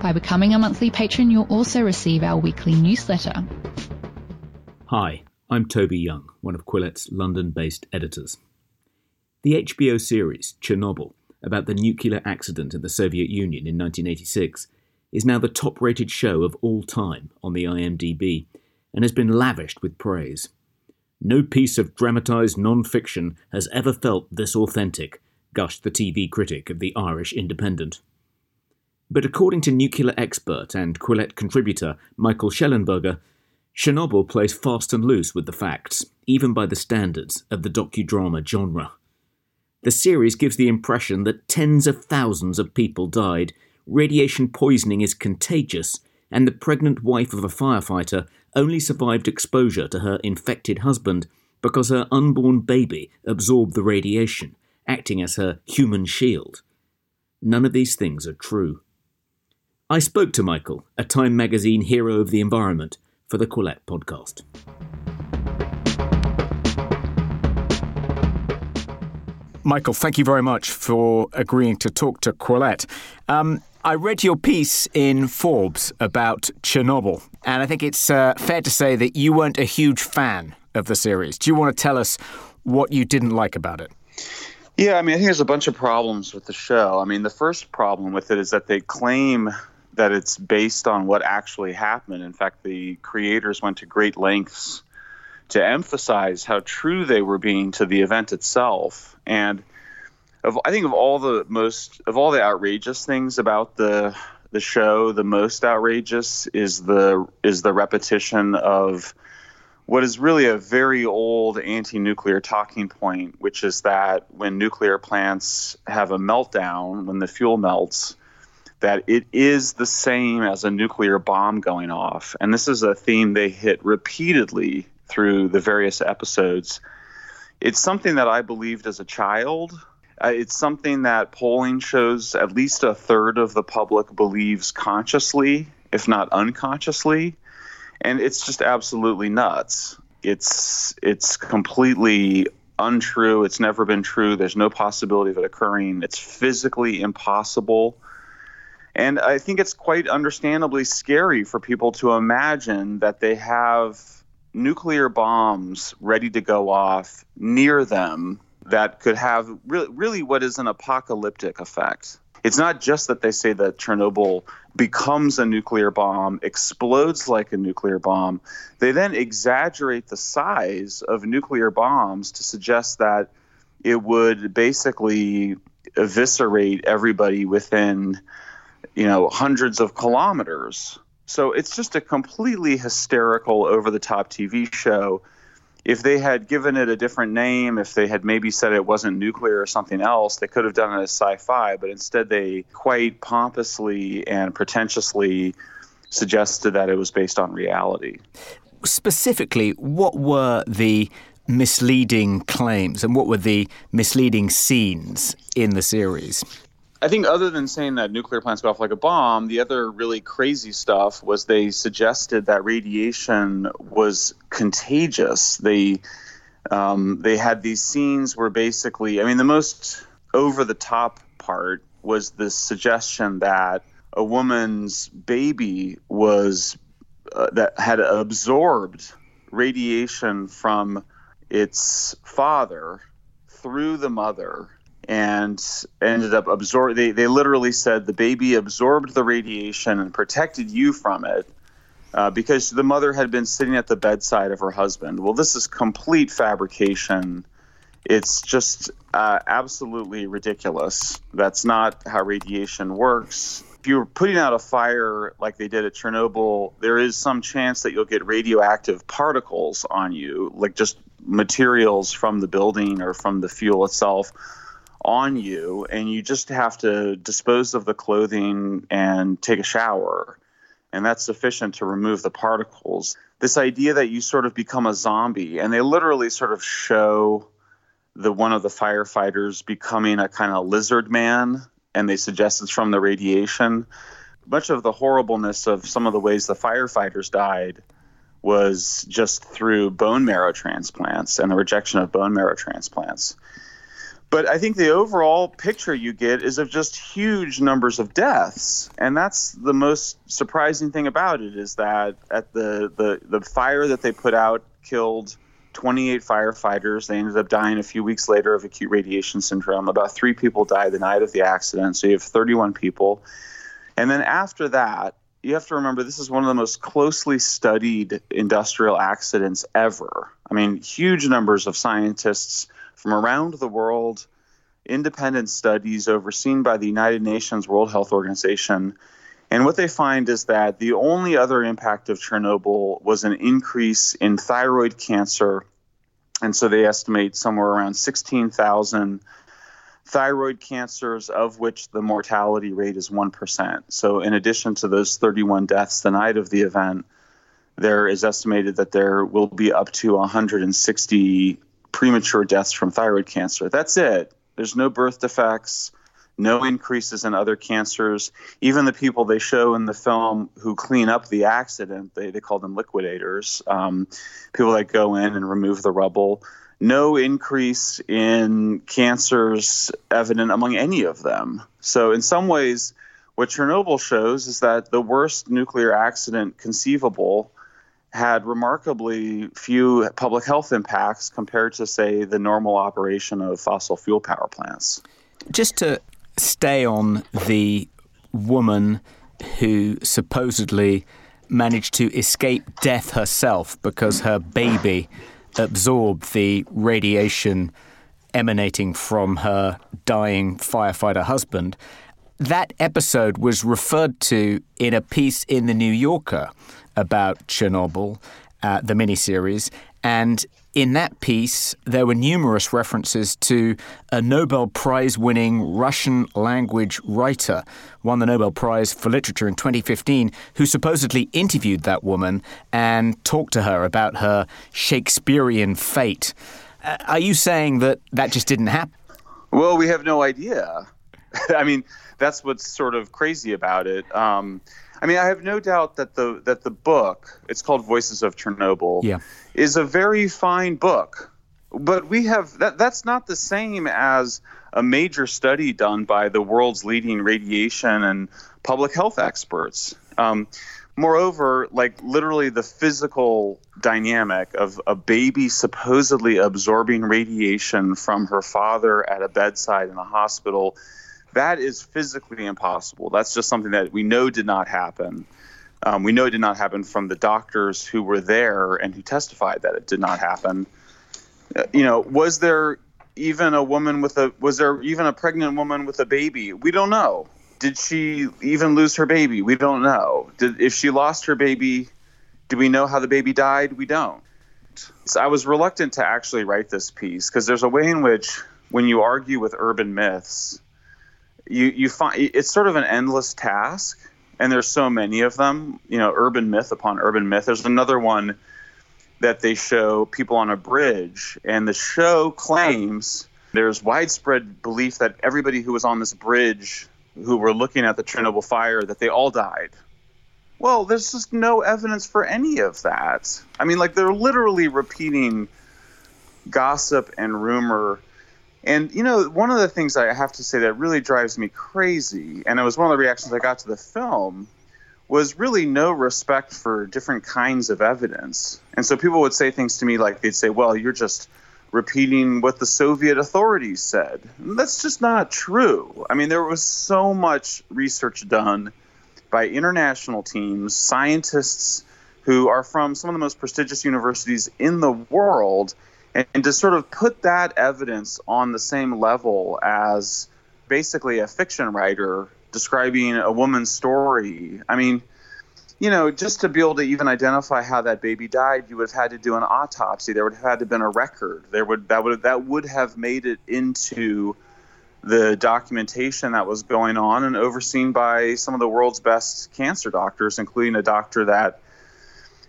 By becoming a monthly patron, you'll also receive our weekly newsletter. Hi, I'm Toby Young, one of Quillette's London based editors. The HBO series, Chernobyl, about the nuclear accident in the Soviet Union in 1986, is now the top rated show of all time on the IMDb and has been lavished with praise. No piece of dramatised non fiction has ever felt this authentic, gushed the TV critic of the Irish Independent. But according to nuclear expert and Quillette contributor Michael Shellenberger, Chernobyl plays fast and loose with the facts, even by the standards of the docudrama genre. The series gives the impression that tens of thousands of people died, radiation poisoning is contagious, and the pregnant wife of a firefighter only survived exposure to her infected husband because her unborn baby absorbed the radiation, acting as her human shield. None of these things are true. I spoke to Michael, a Time magazine hero of the environment, for the Quillette podcast. Michael, thank you very much for agreeing to talk to Quillette. Um, I read your piece in Forbes about Chernobyl, and I think it's uh, fair to say that you weren't a huge fan of the series. Do you want to tell us what you didn't like about it? Yeah, I mean, I think there's a bunch of problems with the show. I mean, the first problem with it is that they claim that it's based on what actually happened. In fact, the creators went to great lengths to emphasize how true they were being to the event itself. And of, I think of all the most of all the outrageous things about the the show, the most outrageous is the is the repetition of what is really a very old anti-nuclear talking point, which is that when nuclear plants have a meltdown, when the fuel melts, that it is the same as a nuclear bomb going off. And this is a theme they hit repeatedly through the various episodes. It's something that I believed as a child. Uh, it's something that polling shows at least a third of the public believes consciously, if not unconsciously. And it's just absolutely nuts. It's it's completely untrue. It's never been true. There's no possibility of it occurring. It's physically impossible and I think it's quite understandably scary for people to imagine that they have nuclear bombs ready to go off near them that could have really, really what is an apocalyptic effect. It's not just that they say that Chernobyl becomes a nuclear bomb, explodes like a nuclear bomb. They then exaggerate the size of nuclear bombs to suggest that it would basically eviscerate everybody within you know, hundreds of kilometers. So it's just a completely hysterical, over the top TV show. If they had given it a different name, if they had maybe said it wasn't nuclear or something else, they could have done it as sci fi, but instead they quite pompously and pretentiously suggested that it was based on reality. Specifically, what were the misleading claims and what were the misleading scenes in the series? I think other than saying that nuclear plants go off like a bomb, the other really crazy stuff was they suggested that radiation was contagious. They um, they had these scenes where basically, I mean, the most over the top part was the suggestion that a woman's baby was uh, that had absorbed radiation from its father through the mother and ended up absorbing. They, they literally said the baby absorbed the radiation and protected you from it uh, because the mother had been sitting at the bedside of her husband. Well, this is complete fabrication. It's just uh, absolutely ridiculous. That's not how radiation works. If you're putting out a fire like they did at Chernobyl, there is some chance that you'll get radioactive particles on you, like just materials from the building or from the fuel itself on you and you just have to dispose of the clothing and take a shower and that's sufficient to remove the particles. This idea that you sort of become a zombie, and they literally sort of show the one of the firefighters becoming a kind of lizard man, and they suggest it's from the radiation. Much of the horribleness of some of the ways the firefighters died was just through bone marrow transplants and the rejection of bone marrow transplants. But I think the overall picture you get is of just huge numbers of deaths, and that's the most surprising thing about it is that at the the, the fire that they put out killed 28 firefighters. They ended up dying a few weeks later of acute radiation syndrome. About three people died the night of the accident, so you have 31 people. And then after that, you have to remember this is one of the most closely studied industrial accidents ever. I mean, huge numbers of scientists from around the world, independent studies overseen by the United Nations World Health Organization. And what they find is that the only other impact of Chernobyl was an increase in thyroid cancer. And so they estimate somewhere around 16,000 thyroid cancers, of which the mortality rate is 1%. So, in addition to those 31 deaths the night of the event, there is estimated that there will be up to 160 premature deaths from thyroid cancer. That's it. There's no birth defects, no increases in other cancers. Even the people they show in the film who clean up the accident, they, they call them liquidators, um, people that go in and remove the rubble. No increase in cancers evident among any of them. So, in some ways, what Chernobyl shows is that the worst nuclear accident conceivable had remarkably few public health impacts compared to, say, the normal operation of fossil fuel power plants. Just to stay on the woman who supposedly managed to escape death herself because her baby absorbed the radiation emanating from her dying firefighter husband. That episode was referred to in a piece in The New Yorker about Chernobyl, uh, the miniseries. And in that piece, there were numerous references to a Nobel Prize winning Russian language writer, won the Nobel Prize for Literature in 2015, who supposedly interviewed that woman and talked to her about her Shakespearean fate. Uh, are you saying that that just didn't happen? Well, we have no idea. I mean, that's what's sort of crazy about it. Um, I mean, I have no doubt that the that the book, it's called Voices of Chernobyl, yeah. is a very fine book. But we have that that's not the same as a major study done by the world's leading radiation and public health experts. Um, moreover, like literally the physical dynamic of a baby supposedly absorbing radiation from her father at a bedside in a hospital that is physically impossible. That's just something that we know did not happen. Um, we know it did not happen from the doctors who were there and who testified that it did not happen. Uh, you know, was there even a woman with a was there even a pregnant woman with a baby? We don't know. Did she even lose her baby? We don't know. Did if she lost her baby, do we know how the baby died? We don't. So I was reluctant to actually write this piece because there's a way in which when you argue with urban myths, you you find it's sort of an endless task and there's so many of them you know urban myth upon urban myth. There's another one that they show people on a bridge and the show claims there's widespread belief that everybody who was on this bridge who were looking at the Chernobyl fire that they all died. Well there's just no evidence for any of that. I mean like they're literally repeating gossip and rumor and you know, one of the things I have to say that really drives me crazy, and it was one of the reactions I got to the film, was really no respect for different kinds of evidence. And so people would say things to me like they'd say, "Well, you're just repeating what the Soviet authorities said." And that's just not true. I mean, there was so much research done by international teams, scientists who are from some of the most prestigious universities in the world and, and to sort of put that evidence on the same level as basically a fiction writer describing a woman's story. I mean, you know, just to be able to even identify how that baby died, you would have had to do an autopsy. There would have had to have been a record. There would that would that would have made it into the documentation that was going on and overseen by some of the world's best cancer doctors, including a doctor that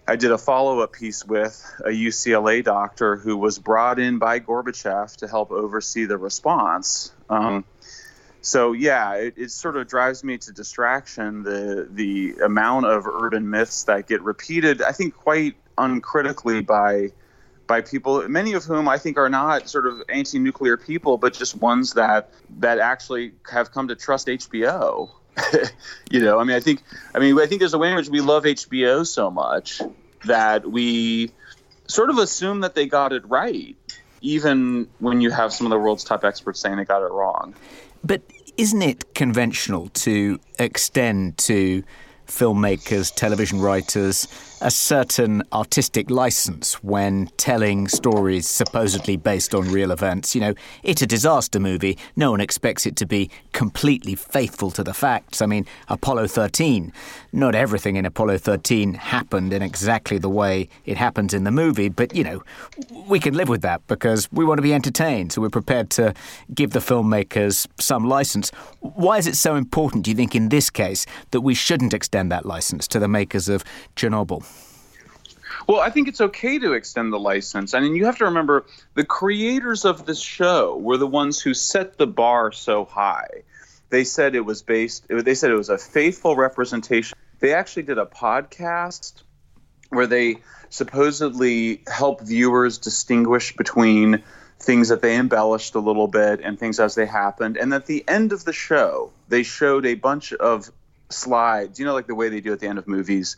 I did a follow up piece with, a UCLA doctor who was brought in by Gorbachev to help oversee the response. Um, so yeah, it, it, sort of drives me to distraction the the amount of urban myths that get repeated. I think quite uncritically by by people, many of whom I think are not sort of anti-nuclear people, but just ones that that actually have come to trust HBO. you know, I mean, I think, I mean, I think there's a way in which we love HBO so much that we sort of assume that they got it right, even when you have some of the world's top experts saying they got it wrong. But isn't it conventional to extend to filmmakers, television writers, a certain artistic license when telling stories supposedly based on real events. You know, it's a disaster movie. No one expects it to be completely faithful to the facts. I mean, Apollo 13, not everything in Apollo 13 happened in exactly the way it happens in the movie, but, you know, we can live with that because we want to be entertained, so we're prepared to give the filmmakers some license. Why is it so important, do you think, in this case, that we shouldn't extend that license to the makers of Chernobyl? Well, I think it's okay to extend the license. I mean, you have to remember the creators of this show were the ones who set the bar so high. They said it was based, they said it was a faithful representation. They actually did a podcast where they supposedly help viewers distinguish between things that they embellished a little bit and things as they happened. And at the end of the show, they showed a bunch of slides, you know, like the way they do at the end of movies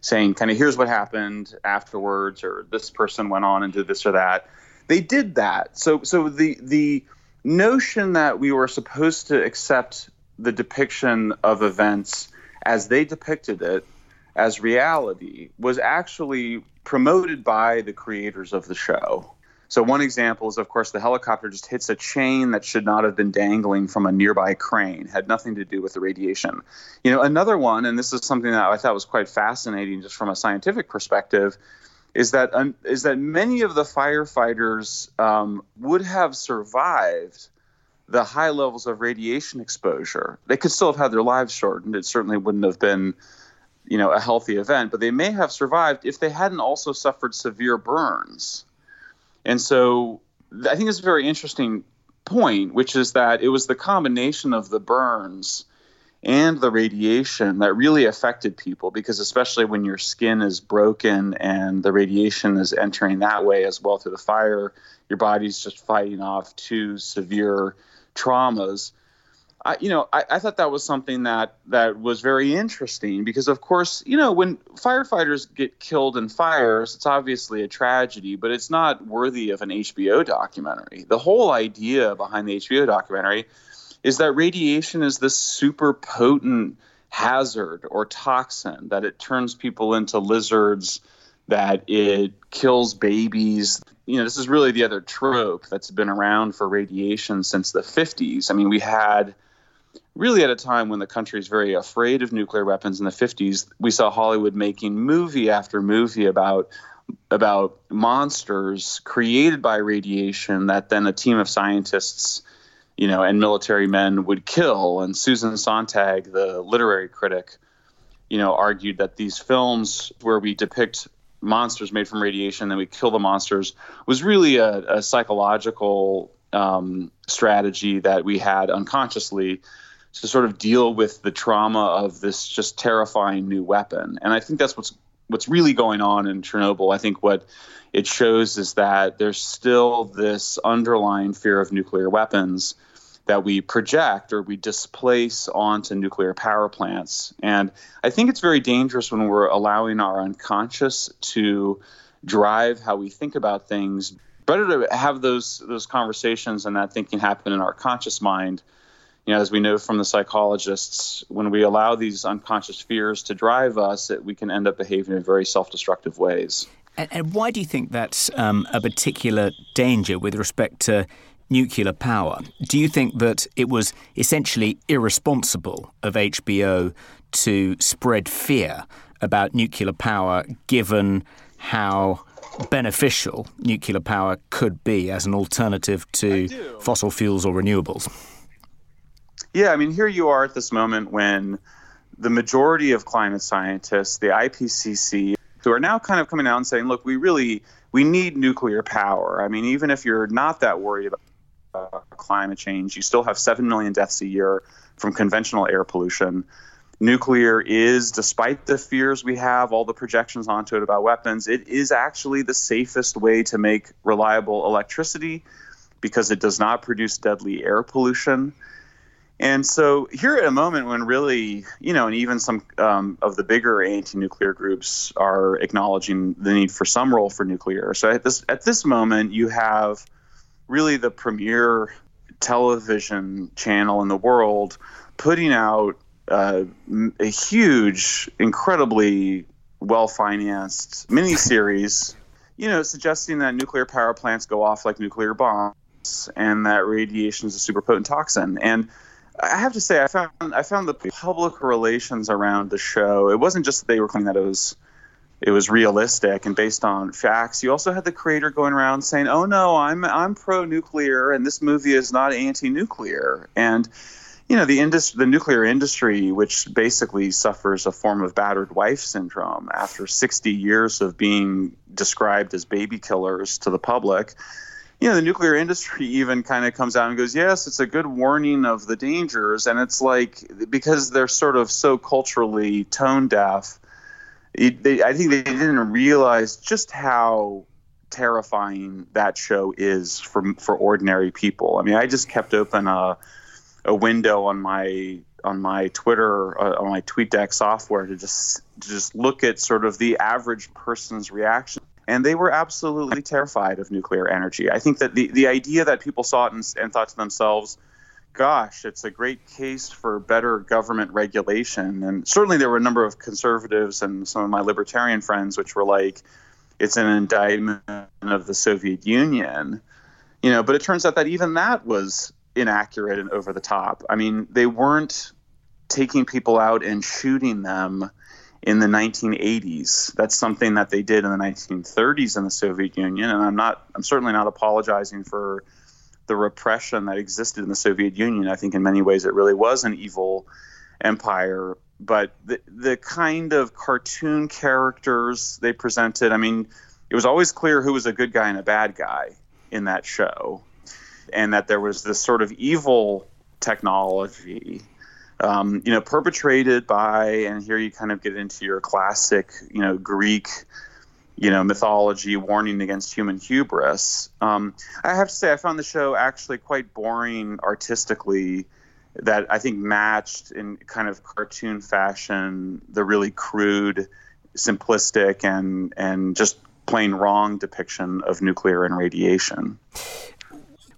saying kind of here's what happened afterwards or this person went on and did this or that. They did that. So so the the notion that we were supposed to accept the depiction of events as they depicted it as reality was actually promoted by the creators of the show so one example is, of course, the helicopter just hits a chain that should not have been dangling from a nearby crane. Had nothing to do with the radiation. You know, another one, and this is something that I thought was quite fascinating, just from a scientific perspective, is that um, is that many of the firefighters um, would have survived the high levels of radiation exposure. They could still have had their lives shortened. It certainly wouldn't have been, you know, a healthy event, but they may have survived if they hadn't also suffered severe burns. And so I think it's a very interesting point, which is that it was the combination of the burns and the radiation that really affected people because especially when your skin is broken and the radiation is entering that way as well through the fire your body's just fighting off two severe traumas I, you know, I, I, thought that was something that that was very interesting because, of course, you know, when firefighters get killed in fires, it's obviously a tragedy, but it's not worthy of an HBO documentary. The whole idea behind the HBO documentary is that radiation is this super potent hazard or toxin that it turns people into lizards, that it kills babies. You know, this is really the other trope that's been around for radiation since the 50s. I mean, we had really at a time when the country is very afraid of nuclear weapons in the 50s, we saw Hollywood making movie after movie about about monsters created by radiation that then a team of scientists, you know, and military men would kill. And Susan Sontag, the literary critic, you know, argued that these films where we depict monsters made from radiation then we kill the monsters was really a, a psychological um, strategy that we had unconsciously to sort of deal with the trauma of this just terrifying new weapon. And I think that's what's what's really going on in Chernobyl. I think what it shows is that there's still this underlying fear of nuclear weapons that we project or we displace onto nuclear power plants. And I think it's very dangerous when we're allowing our unconscious to drive how we think about things. Better to have those those conversations and that thinking happen in our conscious mind you know, as we know from the psychologists, when we allow these unconscious fears to drive us, it, we can end up behaving in very self-destructive ways. And, and why do you think that's um, a particular danger with respect to nuclear power? Do you think that it was essentially irresponsible of HBO to spread fear about nuclear power, given how beneficial nuclear power could be as an alternative to fossil fuels or renewables? Yeah, I mean, here you are at this moment when the majority of climate scientists, the IPCC, who are now kind of coming out and saying, look, we really we need nuclear power. I mean, even if you're not that worried about uh, climate change, you still have 7 million deaths a year from conventional air pollution. Nuclear is, despite the fears we have, all the projections onto it about weapons, it is actually the safest way to make reliable electricity because it does not produce deadly air pollution. And so here at a moment when really, you know, and even some um, of the bigger anti-nuclear groups are acknowledging the need for some role for nuclear. So at this at this moment, you have really the premier television channel in the world putting out uh, a huge, incredibly well-financed miniseries, you know, suggesting that nuclear power plants go off like nuclear bombs and that radiation is a super potent toxin. And I have to say, I found I found the public relations around the show. It wasn't just that they were claiming that it was it was realistic and based on facts. You also had the creator going around saying, "Oh no, I'm I'm pro-nuclear, and this movie is not anti-nuclear." And you know, the industry, the nuclear industry, which basically suffers a form of battered wife syndrome after 60 years of being described as baby killers to the public you know, the nuclear industry even kind of comes out and goes, yes, it's a good warning of the dangers. And it's like, because they're sort of so culturally tone deaf, it, they, I think they didn't realize just how terrifying that show is for, for ordinary people. I mean, I just kept open a, a window on my on my Twitter uh, on my TweetDeck software to just to just look at sort of the average person's reaction and they were absolutely terrified of nuclear energy. I think that the, the idea that people saw it and, and thought to themselves, gosh, it's a great case for better government regulation. And certainly there were a number of conservatives and some of my libertarian friends which were like, it's an indictment of the Soviet Union. You know, but it turns out that even that was inaccurate and over the top. I mean, they weren't taking people out and shooting them in the 1980s. That's something that they did in the 1930s in the Soviet Union, and I'm not. I'm certainly not apologizing for the repression that existed in the Soviet Union. I think in many ways it really was an evil empire. But the the kind of cartoon characters they presented, I mean, it was always clear who was a good guy and a bad guy in that show, and that there was this sort of evil technology um, you know, perpetrated by, and here you kind of get into your classic, you know, Greek, you know, mythology warning against human hubris. Um, I have to say, I found the show actually quite boring artistically. That I think matched in kind of cartoon fashion the really crude, simplistic, and and just plain wrong depiction of nuclear and radiation.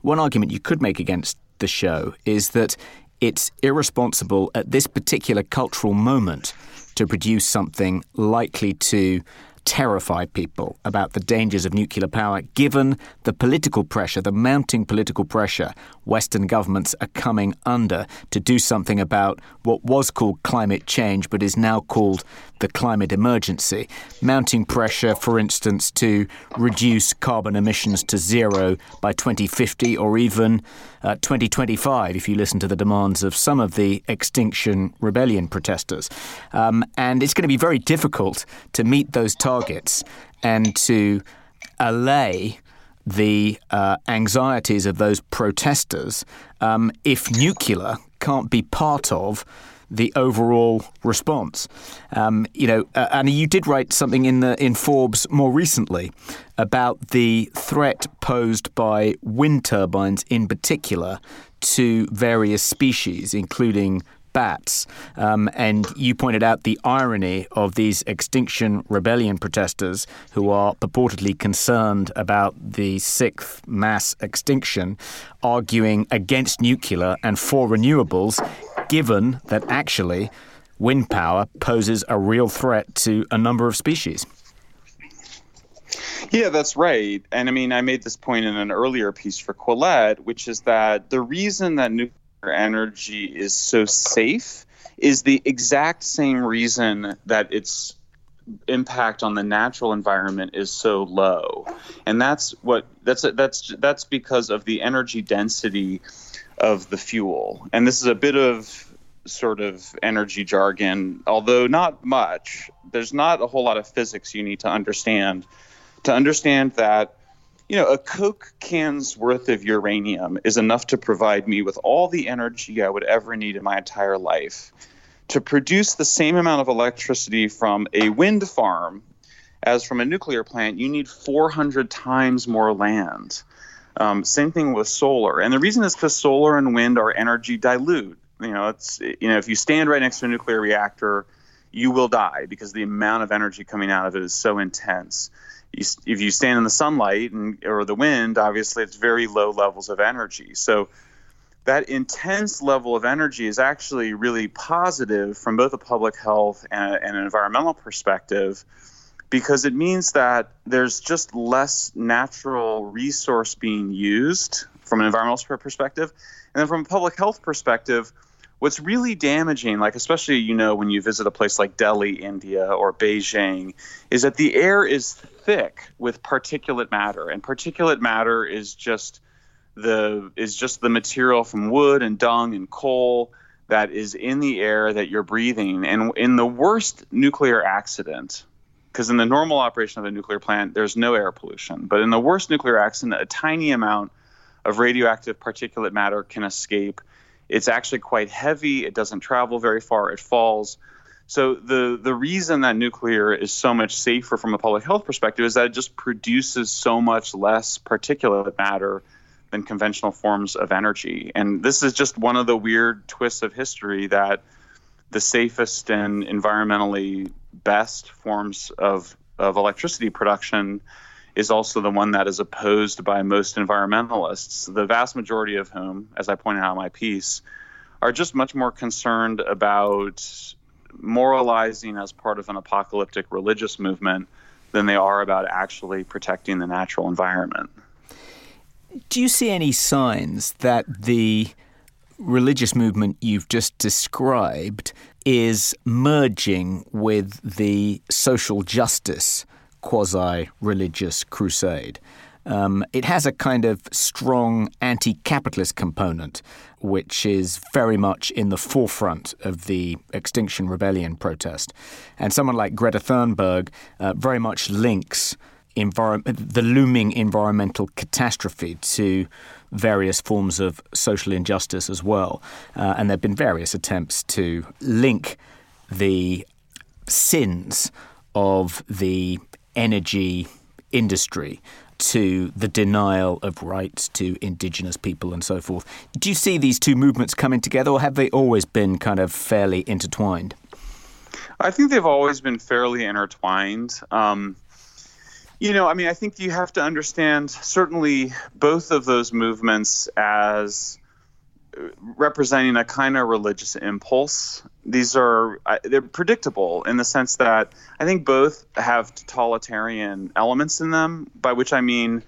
One argument you could make against the show is that it's irresponsible at this particular cultural moment to produce something likely to terrify people about the dangers of nuclear power, given the political pressure, the mounting political pressure Western governments are coming under to do something about what was called climate change but is now called the climate emergency. Mounting pressure, for instance, to reduce carbon emissions to zero by 2050 or even uh, 2025, if you listen to the demands of some of the Extinction Rebellion protesters. Um, and it's going to be very difficult to meet those targets and to allay the uh, anxieties of those protesters um, if nuclear can't be part of the overall response. Um, you know, uh, and you did write something in the in Forbes more recently about the threat posed by wind turbines in particular to various species, including bats. Um, and you pointed out the irony of these Extinction Rebellion protesters who are purportedly concerned about the sixth mass extinction, arguing against nuclear and for renewables, given that actually wind power poses a real threat to a number of species. Yeah, that's right. And I mean, I made this point in an earlier piece for Quillette, which is that the reason that nuclear energy is so safe is the exact same reason that its impact on the natural environment is so low and that's what that's that's that's because of the energy density of the fuel. And this is a bit of sort of energy jargon, although not much. There's not a whole lot of physics you need to understand to understand that you know, a Coke can's worth of uranium is enough to provide me with all the energy I would ever need in my entire life. To produce the same amount of electricity from a wind farm as from a nuclear plant, you need 400 times more land. Um, same thing with solar. And the reason is because solar and wind are energy dilute. You know, it's you know, if you stand right next to a nuclear reactor, you will die because the amount of energy coming out of it is so intense if you stand in the sunlight and or the wind, obviously it's very low levels of energy. So that intense level of energy is actually really positive from both a public health and, and an environmental perspective because it means that there's just less natural resource being used from an environmental perspective. And then from a public health perspective, what's really damaging, like especially you know when you visit a place like Delhi, India, or Beijing, is that the air is thick with particulate matter, and particulate matter is just the is just the material from wood and dung and coal that is in the air that you're breathing. And in the worst nuclear accident, because in the normal operation of a nuclear plant, there's no air pollution, but in the worst nuclear accident, a tiny amount of radioactive particulate matter can escape. It's actually quite heavy. It doesn't travel very far. It falls. So the the reason that nuclear is so much safer from a public health perspective is that it just produces so much less particulate matter than conventional forms of energy. And this is just one of the weird twists of history that the safest and environmentally best forms of, of electricity production is also the one that is opposed by most environmentalists, the vast majority of whom, as I pointed out in my piece, are just much more concerned about moralizing as part of an apocalyptic religious movement than they are about actually protecting the natural environment. Do you see any signs that the religious movement you've just described is merging with the social justice quasi religious crusade? Um, it has a kind of strong anti capitalist component, which is very much in the forefront of the Extinction Rebellion protest. And someone like Greta Thunberg uh, very much links envir- the looming environmental catastrophe to various forms of social injustice as well. Uh, and there have been various attempts to link the sins of the energy industry to the denial of rights to indigenous people and so forth. Do you see these two movements coming together, or have they always been kind of fairly intertwined? I think they've always been fairly intertwined. Um, you know, I mean, I think you have to understand certainly both of those movements as representing a kind of religious impulse. These are they're predictable in the sense that I think both have totalitarian elements in them, by which I mean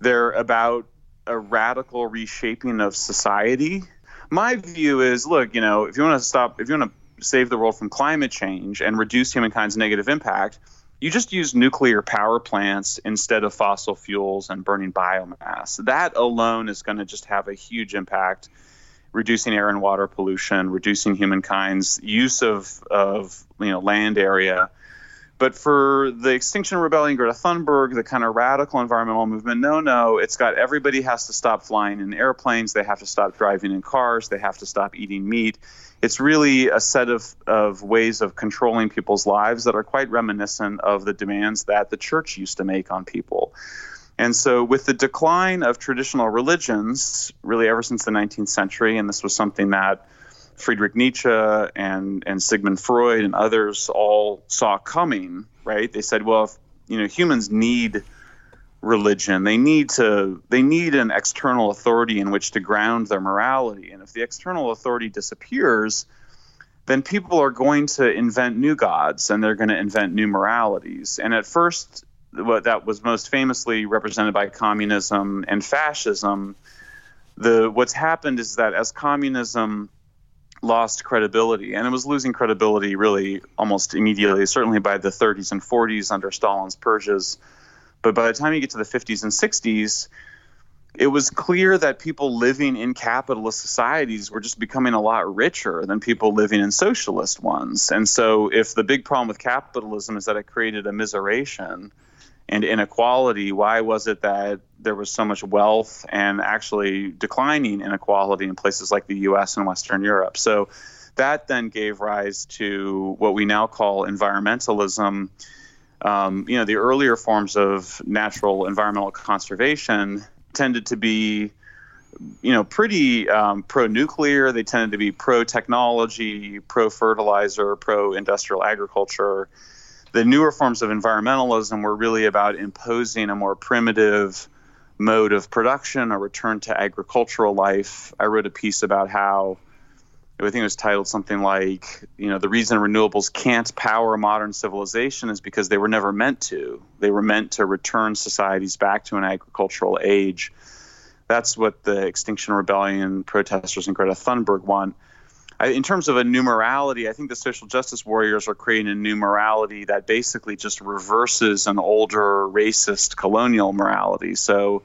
they're about a radical reshaping of society. My view is, look, you know, if you want to stop, if you want to save the world from climate change and reduce humankind's negative impact, you just use nuclear power plants instead of fossil fuels and burning biomass. That alone is going to just have a huge impact reducing air and water pollution, reducing humankind's use of, of you know land area. But for the Extinction Rebellion, Greta Thunberg, the kind of radical environmental movement, no, no, it's got everybody has to stop flying in airplanes, they have to stop driving in cars, they have to stop eating meat. It's really a set of, of ways of controlling people's lives that are quite reminiscent of the demands that the church used to make on people. And so, with the decline of traditional religions, really ever since the 19th century, and this was something that Friedrich Nietzsche and, and Sigmund Freud and others all saw coming, right? They said, well, if, you know, humans need religion. They need to they need an external authority in which to ground their morality. And if the external authority disappears, then people are going to invent new gods and they're going to invent new moralities. And at first, that was most famously represented by communism and fascism. The what's happened is that as communism lost credibility, and it was losing credibility really almost immediately, certainly by the 30s and 40s under Stalin's purges. But by the time you get to the 50s and 60s, it was clear that people living in capitalist societies were just becoming a lot richer than people living in socialist ones. And so, if the big problem with capitalism is that it created a miseration and inequality, why was it that there was so much wealth and actually declining inequality in places like the US and Western Europe? So, that then gave rise to what we now call environmentalism. Um, you know, the earlier forms of natural environmental conservation tended to be you know pretty um, pro-nuclear they tended to be pro-technology pro-fertilizer pro-industrial agriculture the newer forms of environmentalism were really about imposing a more primitive mode of production a return to agricultural life i wrote a piece about how I think it was titled something like, you know, the reason renewables can't power modern civilization is because they were never meant to. They were meant to return societies back to an agricultural age. That's what the Extinction Rebellion protesters and Greta Thunberg want. I, in terms of a new morality, I think the social justice warriors are creating a new morality that basically just reverses an older racist colonial morality. So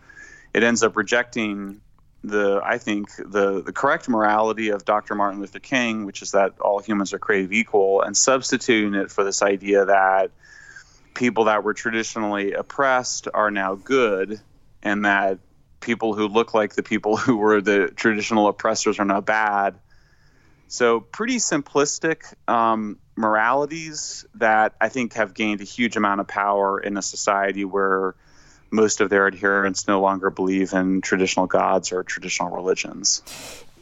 it ends up rejecting the I think the the correct morality of Dr. Martin Luther King, which is that all humans are created equal, and substituting it for this idea that people that were traditionally oppressed are now good, and that people who look like the people who were the traditional oppressors are now bad. So pretty simplistic um, moralities that I think have gained a huge amount of power in a society where most of their adherents no longer believe in traditional gods or traditional religions.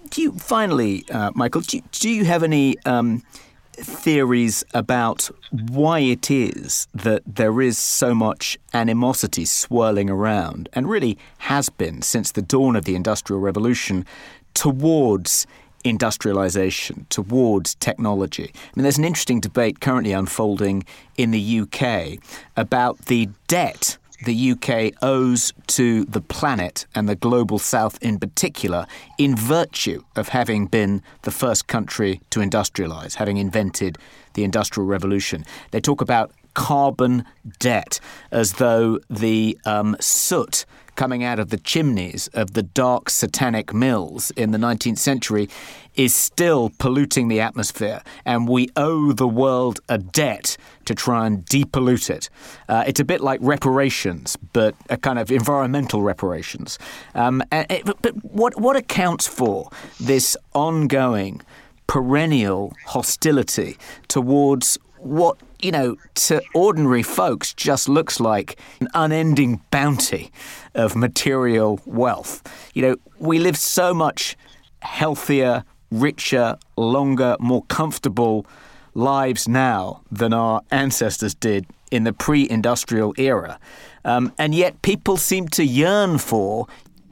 Do you finally, uh, Michael? Do you, do you have any um, theories about why it is that there is so much animosity swirling around, and really has been since the dawn of the Industrial Revolution, towards industrialization, towards technology. I mean, there's an interesting debate currently unfolding in the UK about the debt the UK owes to the planet and the global south in particular in virtue of having been the first country to industrialize, having invented the Industrial Revolution. They talk about carbon debt as though the um, soot coming out of the chimneys of the dark satanic mills in the 19th century is still polluting the atmosphere, and we owe the world a debt to try and depollute it. Uh, it's a bit like reparations, but a kind of environmental reparations. Um, it, but what what accounts for this ongoing, perennial hostility towards what you know, to ordinary folks, just looks like an unending bounty of material wealth. You know, we live so much healthier, richer, longer, more comfortable lives now than our ancestors did in the pre industrial era. Um, and yet people seem to yearn for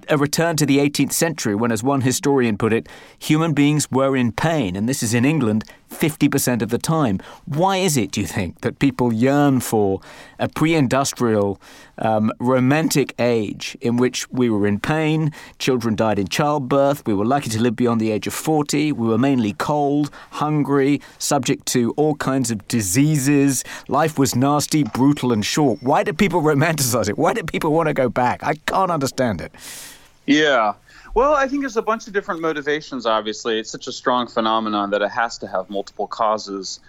a return to the 18th century when, as one historian put it, human beings were in pain, and this is in England 50% of the time. Why is it, do you think, that people yearn for a pre industrial, um, romantic age in which we were in pain, children died in childbirth, we were lucky to live beyond the age of 40, we were mainly cold, hungry, subject to all kinds of diseases, life was nasty, brutal, and short? Why do people romanticize it? Why do people want to go back? I can't understand it. Yeah. Well, I think there's a bunch of different motivations, obviously. It's such a strong phenomenon that it has to have multiple causes.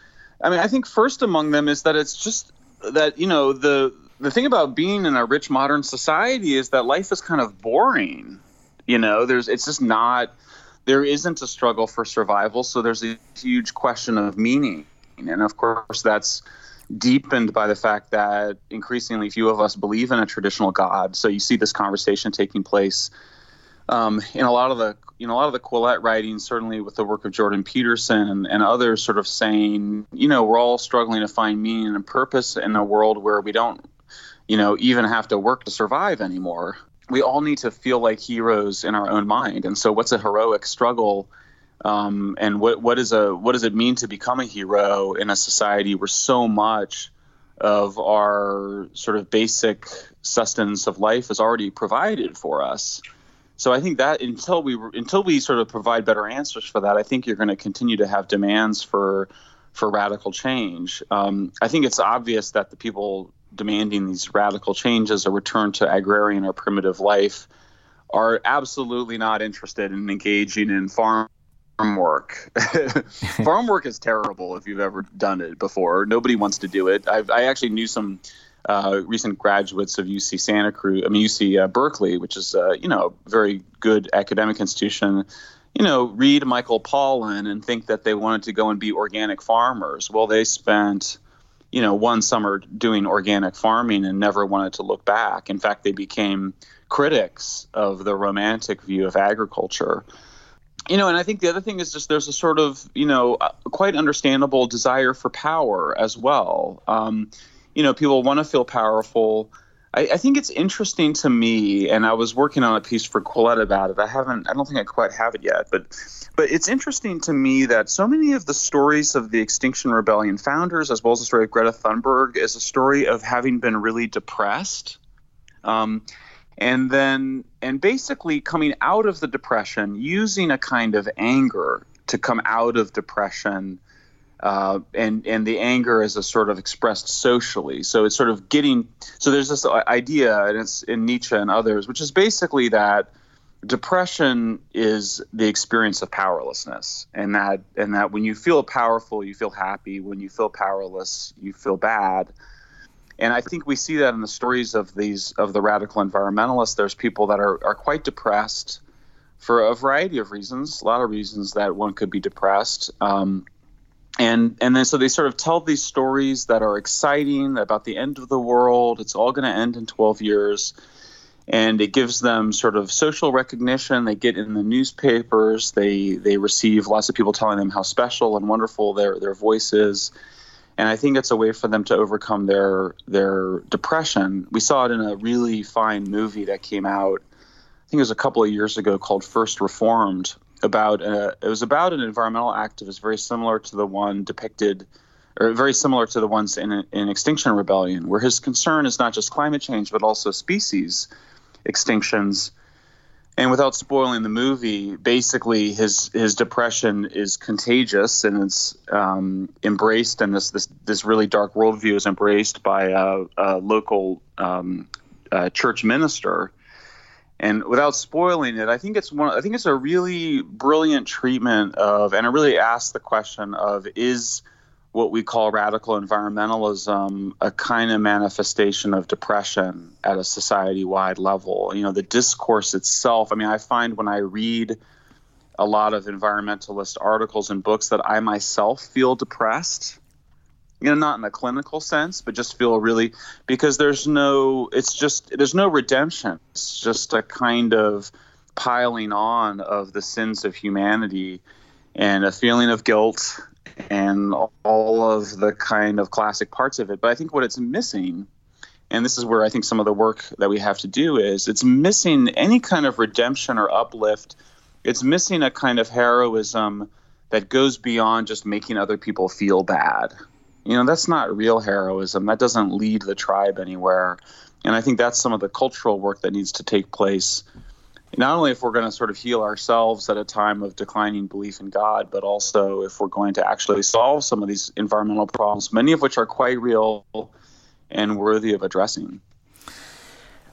I mean, I think first among them is that it's just that, you know, the the thing about being in a rich modern society is that life is kind of boring. You know, there's it's just not there isn't a struggle for survival, so there's a huge question of meaning. And of course that's deepened by the fact that increasingly few of us believe in a traditional God. So you see this conversation taking place um, in a lot of the know a lot of the Quillette writing, certainly with the work of Jordan Peterson and, and others, sort of saying, you know, we're all struggling to find meaning and purpose in a world where we don't, you know, even have to work to survive anymore. We all need to feel like heroes in our own mind. And so, what's a heroic struggle? Um, and what what is a what does it mean to become a hero in a society where so much of our sort of basic sustenance of life is already provided for us? So I think that until we until we sort of provide better answers for that, I think you're going to continue to have demands for for radical change. Um, I think it's obvious that the people demanding these radical changes, a return to agrarian or primitive life, are absolutely not interested in engaging in farm work. farm work is terrible if you've ever done it before. Nobody wants to do it. I've, i actually knew some uh, recent graduates of UC Santa Cruz, I mean UC uh, Berkeley, which is uh, you know a very good academic institution. You know, read Michael Pollan and think that they wanted to go and be organic farmers. Well, they spent you know one summer doing organic farming and never wanted to look back. In fact, they became critics of the romantic view of agriculture you know, and I think the other thing is just there's a sort of, you know, quite understandable desire for power as well. Um, you know, people want to feel powerful. I, I, think it's interesting to me, and I was working on a piece for Quillette about it. I haven't, I don't think I quite have it yet, but, but it's interesting to me that so many of the stories of the Extinction Rebellion founders, as well as the story of Greta Thunberg, is a story of having been really depressed. Um, and then and basically coming out of the depression using a kind of anger to come out of depression uh, and and the anger is a sort of expressed socially. So it's sort of getting. So there's this idea, and it's in Nietzsche and others, which is basically that depression is the experience of powerlessness, and that and that when you feel powerful, you feel happy. When you feel powerless, you feel bad. And I think we see that in the stories of these of the radical environmentalists. There's people that are, are quite depressed for a variety of reasons, a lot of reasons that one could be depressed. Um, and and then so they sort of tell these stories that are exciting about the end of the world. It's all going to end in 12 years, and it gives them sort of social recognition. They get in the newspapers. They they receive lots of people telling them how special and wonderful their their voice is. And I think it's a way for them to overcome their their depression. We saw it in a really fine movie that came out. I think it was a couple of years ago called First Reformed, about uh, it was about an environmental activist very similar to the one depicted or very similar to the ones in, in Extinction Rebellion, where his concern is not just climate change but also species extinctions. And without spoiling the movie, basically his his depression is contagious and it's um, embraced, and this this this really dark worldview is embraced by a, a local um, uh, church minister and without spoiling it, I think it's one. I think it's a really brilliant treatment of, and it really asks the question of, is what we call radical environmentalism a kind of manifestation of depression at a society-wide level? You know, the discourse itself. I mean, I find when I read a lot of environmentalist articles and books that I myself feel depressed you know not in a clinical sense but just feel really because there's no it's just there's no redemption. It's just a kind of piling on of the sins of humanity and a feeling of guilt and all of the kind of classic parts of it. But i think what it's missing and this is where i think some of the work that we have to do is it's missing any kind of redemption or uplift. It's missing a kind of heroism that goes beyond just making other people feel bad you know, that's not real heroism. That doesn't lead the tribe anywhere. And I think that's some of the cultural work that needs to take place. Not only if we're going to sort of heal ourselves at a time of declining belief in God, but also if we're going to actually solve some of these environmental problems, many of which are quite real and worthy of addressing.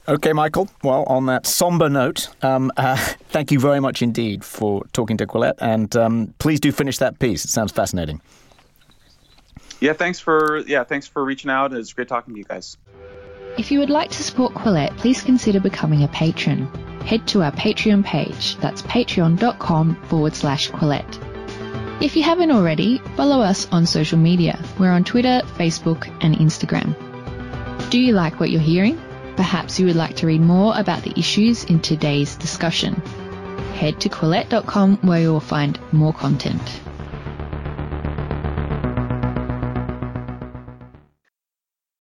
Okay, Michael. Well, on that somber note, um, uh, thank you very much indeed for talking to Quillette, and um, please do finish that piece. It sounds fascinating yeah, thanks for yeah, thanks for reaching out. It's great talking to you guys. If you would like to support Quillette, please consider becoming a patron. Head to our Patreon page. That's patreon.com forward slash Quillette. If you haven't already, follow us on social media. We're on Twitter, Facebook, and Instagram. Do you like what you're hearing? Perhaps you would like to read more about the issues in today's discussion. Head to Quillette.com where you will find more content.